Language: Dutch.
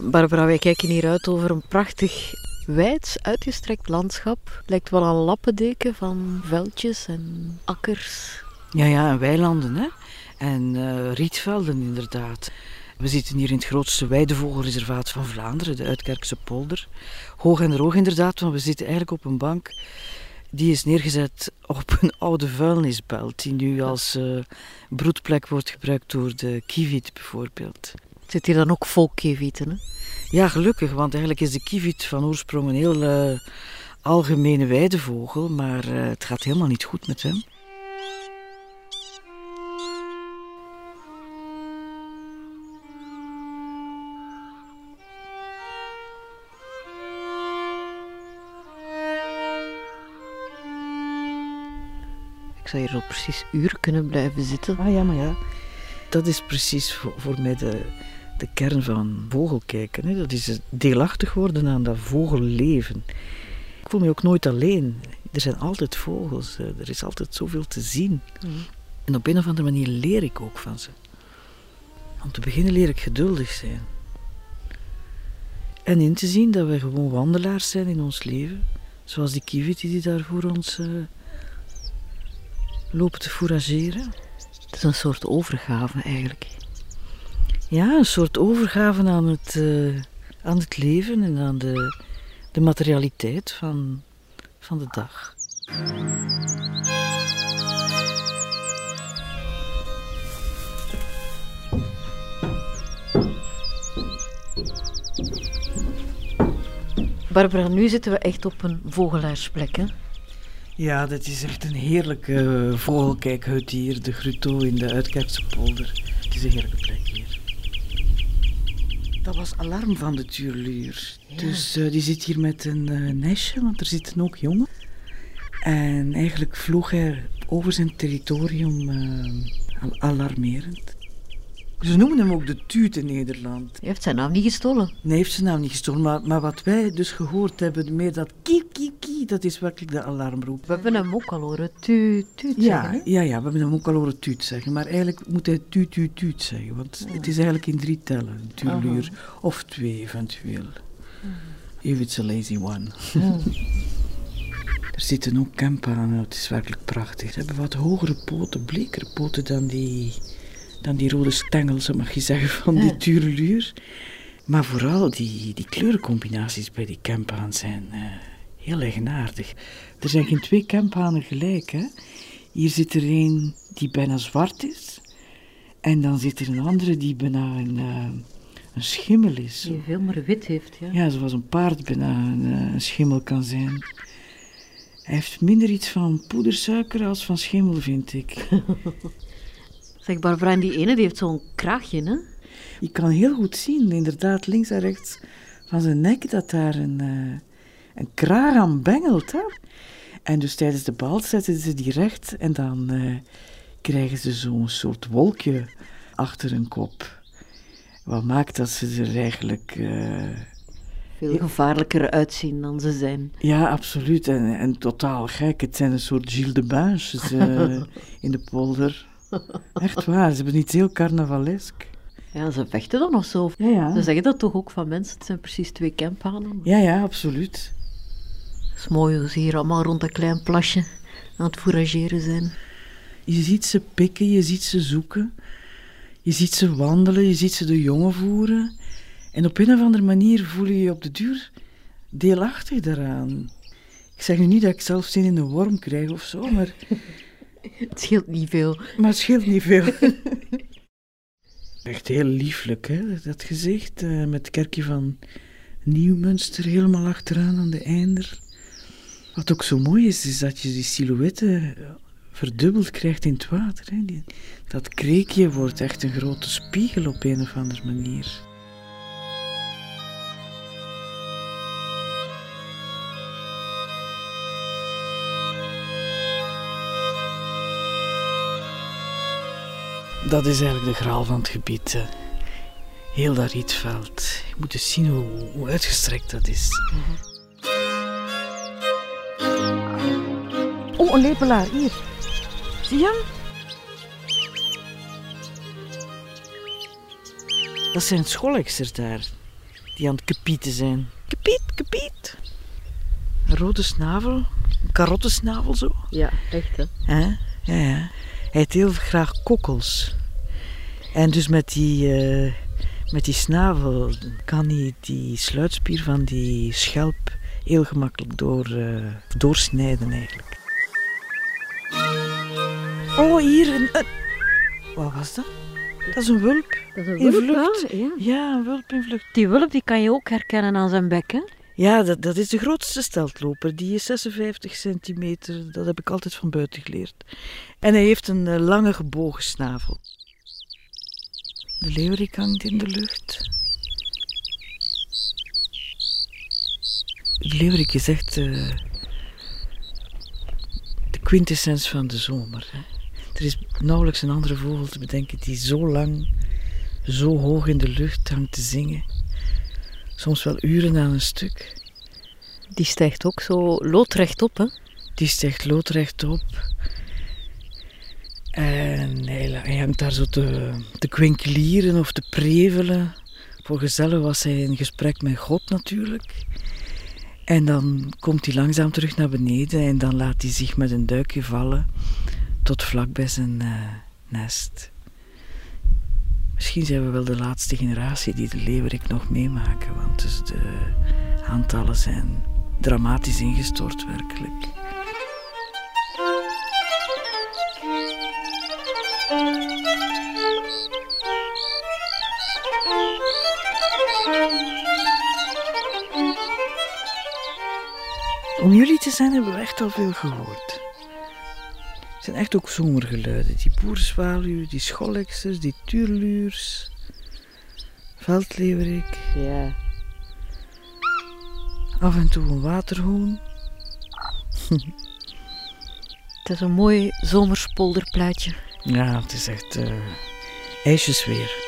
Barbara, wij kijken hier uit over een prachtig wijds uitgestrekt landschap. Lijkt wel een lappendeken van veldjes en akkers. Ja, ja, en weilanden hè. En eh, rietvelden inderdaad. We zitten hier in het grootste weidevogelreservaat van Vlaanderen, de Uitkerkse polder. Hoog en droog inderdaad, want we zitten eigenlijk op een bank die is neergezet op een oude vuilnisbelt, die nu als eh, broedplek wordt gebruikt door de kieviet bijvoorbeeld. Zit hier dan ook vol kievieten, hè? Ja, gelukkig, want eigenlijk is de kieviet van oorsprong een heel uh, algemene weidevogel, maar uh, het gaat helemaal niet goed met hem. Ik zou hier al precies uren kunnen blijven zitten. Ah ja, maar ja, dat is precies voor, voor mij de, de kern van vogelkijken. Hè. Dat is deelachtig worden aan dat vogelleven. Ik voel me ook nooit alleen. Er zijn altijd vogels, er is altijd zoveel te zien. Mm. En op een of andere manier leer ik ook van ze. Om te beginnen leer ik geduldig zijn. En in te zien dat we gewoon wandelaars zijn in ons leven. Zoals die kievit die daar voor ons uh, lopen te fourageren. Het is een soort overgave eigenlijk. Ja, een soort overgave aan het, uh, aan het leven en aan de, de materialiteit van, van de dag. Barbara, nu zitten we echt op een vogelaarsplek, hè? Ja, dat is echt een heerlijke vogelkijkhut hier, de Gruto in de Uitkerkse polder. Het is een heerlijke plek. Dat was alarm van de tuurluur. Dus uh, die zit hier met een uh, nestje, want er zitten ook jongen. En eigenlijk vloog hij over zijn territorium uh, alarmerend. Ze noemen hem ook de tuut in Nederland. Hij heeft zijn naam niet gestolen. Nee, hij heeft zijn naam niet gestolen. Maar, maar wat wij dus gehoord hebben, meer dat kiep, kiep, kiep, dat is werkelijk de alarmroep. We hebben hem ook al horen tuut, tuut ja, zeggen. Ja, ja, we hebben hem ook al horen tuut zeggen. Maar eigenlijk moet hij tuut, tuut, tuut zeggen. Want ja. het is eigenlijk in drie tellen, een tuurluur. Of twee eventueel. If it's a lazy one. Er zitten ook kempanen, het is werkelijk prachtig. Ze hebben wat hogere poten, blekere poten dan die dan die rode stengels, mag je zeggen, van die ja. tureluur. Maar vooral die, die kleurencombinaties bij die kempanen zijn uh, heel eigenaardig. Er zijn geen twee kempanen gelijk. Hè? Hier zit er een die bijna zwart is. En dan zit er een andere die bijna een, uh, een schimmel is. Die veel meer wit heeft, ja. Ja, zoals een paard bijna een, een schimmel kan zijn. Hij heeft minder iets van poedersuiker als van schimmel, vind ik. Zeg Barbara, en die ene die heeft zo'n kraagje, hè? Je kan heel goed zien, inderdaad, links en rechts van zijn nek, dat daar een, uh, een kraag aan bengelt. Hè? En dus tijdens de bal zetten ze die recht en dan uh, krijgen ze zo'n soort wolkje achter hun kop. Wat maakt dat ze er eigenlijk... Uh, veel gevaarlijker uitzien dan ze zijn. Ja, absoluut. En, en totaal gek. Het zijn een soort Gilles de in de polder. Echt waar, ze hebben iets heel carnavalesk. Ja, ze vechten dan nog zo. Ja, ja. Ze zeggen dat toch ook van mensen, het zijn precies twee kempanen. Ja, ja, absoluut. Het is mooi hoe ze hier allemaal rond dat klein plasje aan het fourageren zijn. Je ziet ze pikken, je ziet ze zoeken. Je ziet ze wandelen, je ziet ze de jongen voeren. En op een of andere manier voel je je op de duur deelachtig daaraan. Ik zeg nu niet dat ik zelf zin in een worm krijg of zo, maar... Het scheelt niet veel. Maar het scheelt niet veel. Echt heel lieflijk, hè, dat gezicht. Uh, met het kerkje van Nieuwmünster helemaal achteraan aan de einder. Wat ook zo mooi is, is dat je die silhouetten verdubbeld krijgt in het water. Hè. Die, dat kreekje wordt echt een grote spiegel op een of andere manier. Dat is eigenlijk de graal van het gebied. Heel dat rietveld. Je moet eens zien hoe, hoe uitgestrekt dat is. Mm -hmm. Oh, een lepelaar, hier. Zie je hem? Dat zijn scholexers daar. die aan het kepieten zijn. Kepiet, kepiet. Een rode snavel, een karottensnavel zo. Ja, echt hè. Hè? Ja, ja. Hij eet heel graag kokkels. En dus met die, eh, met die snavel kan hij die sluitspier van die schelp heel gemakkelijk door, eh, doorsnijden eigenlijk. Oh, hier een, Wat was dat? Dat is een wulp. Dat is een In wulp, vlucht. hè? Ja. Ja, een wulp in vlucht. Die wulp die kan je ook herkennen aan zijn bek, hè? Ja, dat, dat is de grootste steltloper. Die is 56 centimeter. Dat heb ik altijd van buiten geleerd. En hij heeft een eh, lange gebogen snavel. De leeuwerik hangt in de lucht. De leeuwerik is echt eh, de quintessens van de zomer. Hè. Er is nauwelijks een andere vogel te bedenken die zo lang, zo hoog in de lucht hangt te zingen. Soms wel uren aan een stuk. Die stijgt ook zo loodrecht op, hè? Die stijgt loodrecht op. En hij, hangt daar zo te, te kwinkelieren of te prevelen. Voor gezellig was hij in gesprek met God natuurlijk. En dan komt hij langzaam terug naar beneden en dan laat hij zich met een duikje vallen tot vlak bij zijn eh, nest. Misschien zijn we wel de laatste generatie die de leeuwerik nog meemaken, want dus de aantallen zijn dramatisch ingestort werkelijk. Om jullie te zijn hebben we echt al veel gehoord. Het zijn echt ook zomergeluiden. Die boerzwaluw, die scholleksers, die tuurluurs, veldleeuwerik, Ja. af en toe een waterhoen. Het is een mooi zomerspolderplaatje. Ja, het is echt eh ijsjesweer.